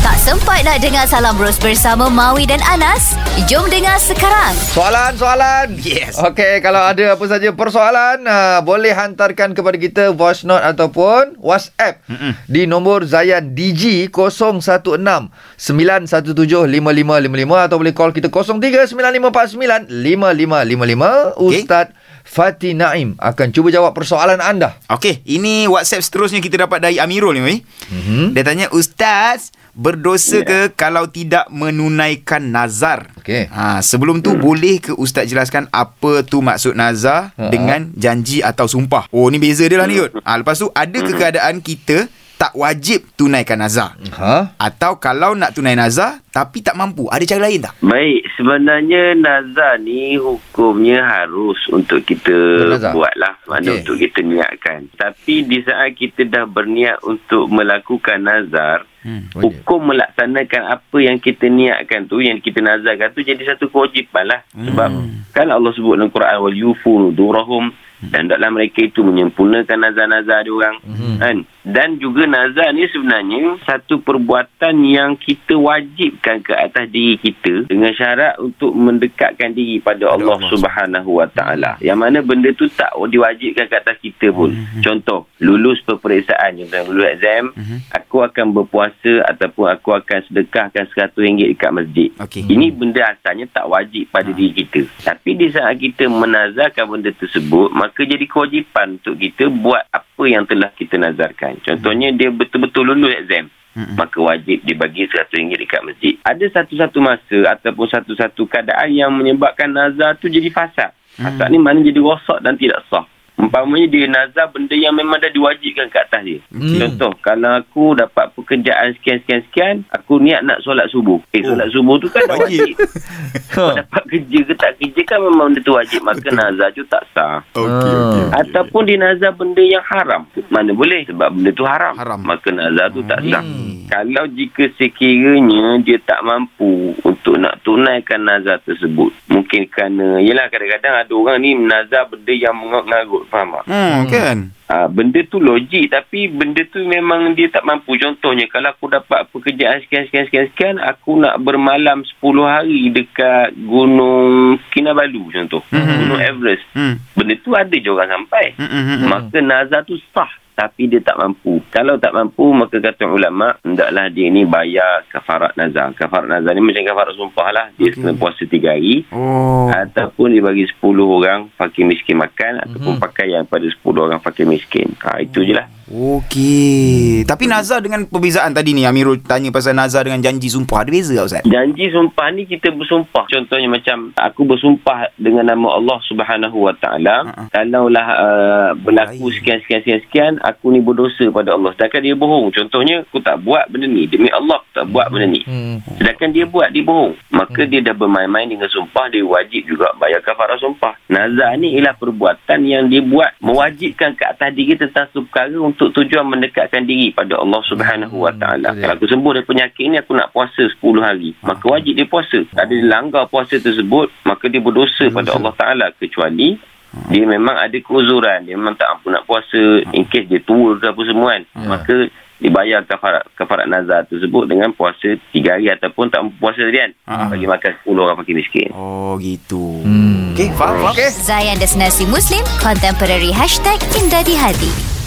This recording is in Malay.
Tak sempat nak dengar Salam Bros bersama Maui dan Anas? Jom dengar sekarang. Soalan, soalan. Yes. Okey, kalau ada apa saja persoalan, uh, boleh hantarkan kepada kita voice note ataupun WhatsApp Mm-mm. di nombor Zayan DG 016 917 5555 atau boleh call kita 03 9549 5555. Okey. Ustaz Fatih Naim akan cuba jawab persoalan anda. Okey, ini WhatsApp seterusnya kita dapat dari Amirul ni, weh. Mhm. Dia tanya, "Ustaz, berdosa ke kalau tidak menunaikan nazar?" Okey. Ha, sebelum tu boleh ke ustaz jelaskan apa tu maksud nazar Ha. dengan janji atau sumpah? Oh, ni beza dia lah ni, Yud. Ha, lepas tu ada ke keadaan kita tak wajib tunaikan nazar? Ha? Atau kalau nak tunai nazar tapi tak mampu, ada cara lain tak? Baik, sebenarnya nazar ni hukumnya harus untuk kita Bernazar. buatlah. Mana Okey. untuk kita niatkan. Tapi di saat kita dah berniat untuk melakukan nazar, Hmm. Hukum melaksanakan apa yang kita niatkan tu, yang kita nazarkan tu jadi satu kewajipan lah. Sebab kan Allah sebut dalam Quran, wal yufu nudurahum dan dalam mereka itu menyempurnakan nazar-nazar dia orang Mhm. Kan? Dan juga nazar ni sebenarnya satu perbuatan yang kita wajibkan ke atas diri kita dengan syarat untuk mendekatkan diri pada Allah, Allah. Subhanahu Wa Taala. Yang mana benda tu tak diwajibkan ke atas kita pun. Contoh lulus peperiksaan. Contoh lulus exam aku akan berpuasa ataupun aku akan sedekahkan RM100 dekat masjid. Okey. ini benda asalnya tak wajib pada diri kita. Tapi di saat kita menazarkan benda tersebut, maka jadi kewajipan untuk kita buat apa yang telah kita nazarkan. Contohnya dia betul-betul lulus exam. Mm-mm. Maka wajib dibagi RM100 dekat masjid. Ada satu-satu masa ataupun satu-satu keadaan yang menyebabkan nazar tu jadi fasad. Fasad ni mana jadi rosak dan tidak sah. Umpamanya dia nazar benda yang memang dah diwajibkan ke atas dia. Hmm. Contoh, kalau aku dapat pekerjaan sekian-sekian-sekian, aku niat nak solat subuh. Eh, Oh. solat subuh tu kan dah Wajib. wajib. Kau dapat kerja ke tak kerja kan memang benda tu wajib. Maka nazar tu tak sah. Okey, okey. Ah. Ataupun dia nazar benda yang haram. Mana boleh sebab benda tu haram. Haram. Maka nazar tu tak sah. Hmm. Kalau jika sekiranya dia tak mampu untuk nak tunaikan nazar tersebut. Mungkin kerana, yelah kadang-kadang ada orang ni nazar benda yang mengarut-ngarut. Faham tak? Hmm, kan? Ha, benda tu logik tapi benda tu memang dia tak mampu. Contohnya kalau aku dapat pekerjaan sekian-sekian-sekian, aku nak bermalam 10 hari dekat Gunung Kinabalu contoh. Mhm. Gunung Everest. Hmm. Benda tu ada je orang sampai. Hmm, hmm, hmm. Maka nazar tu sah tapi dia tak mampu. Kalau tak mampu maka kata ulama hendaklah dia ni bayar kafarat nazar. Kafarat nazar ni macam kafarat sumpah lah. Dia Okey. kena puasa 3 hari Oh. ataupun dia bagi 10 orang fakir miskin makan ataupun Mhm. pakaian pada 10 orang fakir miskin. Ha itu je lah. Okey. Tapi nazar dengan perbezaan tadi ni Amirul tanya pasal nazar dengan janji sumpah ada beza tak Ustaz? Janji sumpah ni kita bersumpah. Contohnya macam aku bersumpah dengan nama Allah Subhanahu Wa Taala, Ha-ha. kalaulah uh, berlaku sekian sekian sekian sekian aku ni berdosa pada Allah. Sedangkan dia bohong. Contohnya aku tak buat benda ni demi Allah aku tak buat benda ni. Hmm. Sedangkan dia buat dia bohong. Maka dia dah bermain-main dengan sumpah dia wajib juga bayar kafarah sumpah. Nazar ni ialah perbuatan yang dia buat mewajibkan ke atas diri tentang perkara untuk tujuan mendekatkan diri pada Allah Subhanahu Wa Taala. betul. Kalau aku sembuh dari penyakit ni aku nak puasa 10 hari. Maka wajib dia puasa. Ada dia langgar puasa tersebut maka dia berdosa pada Allah Taala kecuali dia memang ada keuzuran dia memang tak mampu nak puasa in case dia tua ke apa semua kan maka dibayar kafarat kafarat nazar tersebut dengan puasa 3 hari ataupun tak mampu puasa tadi kan Ha. bagi makan 10 orang fakir miskin Oh gitu. Hmm. Okey, faham, faham. Okey. Zayan Destinasi Muslim Contemporary Hashtag Indah di Hati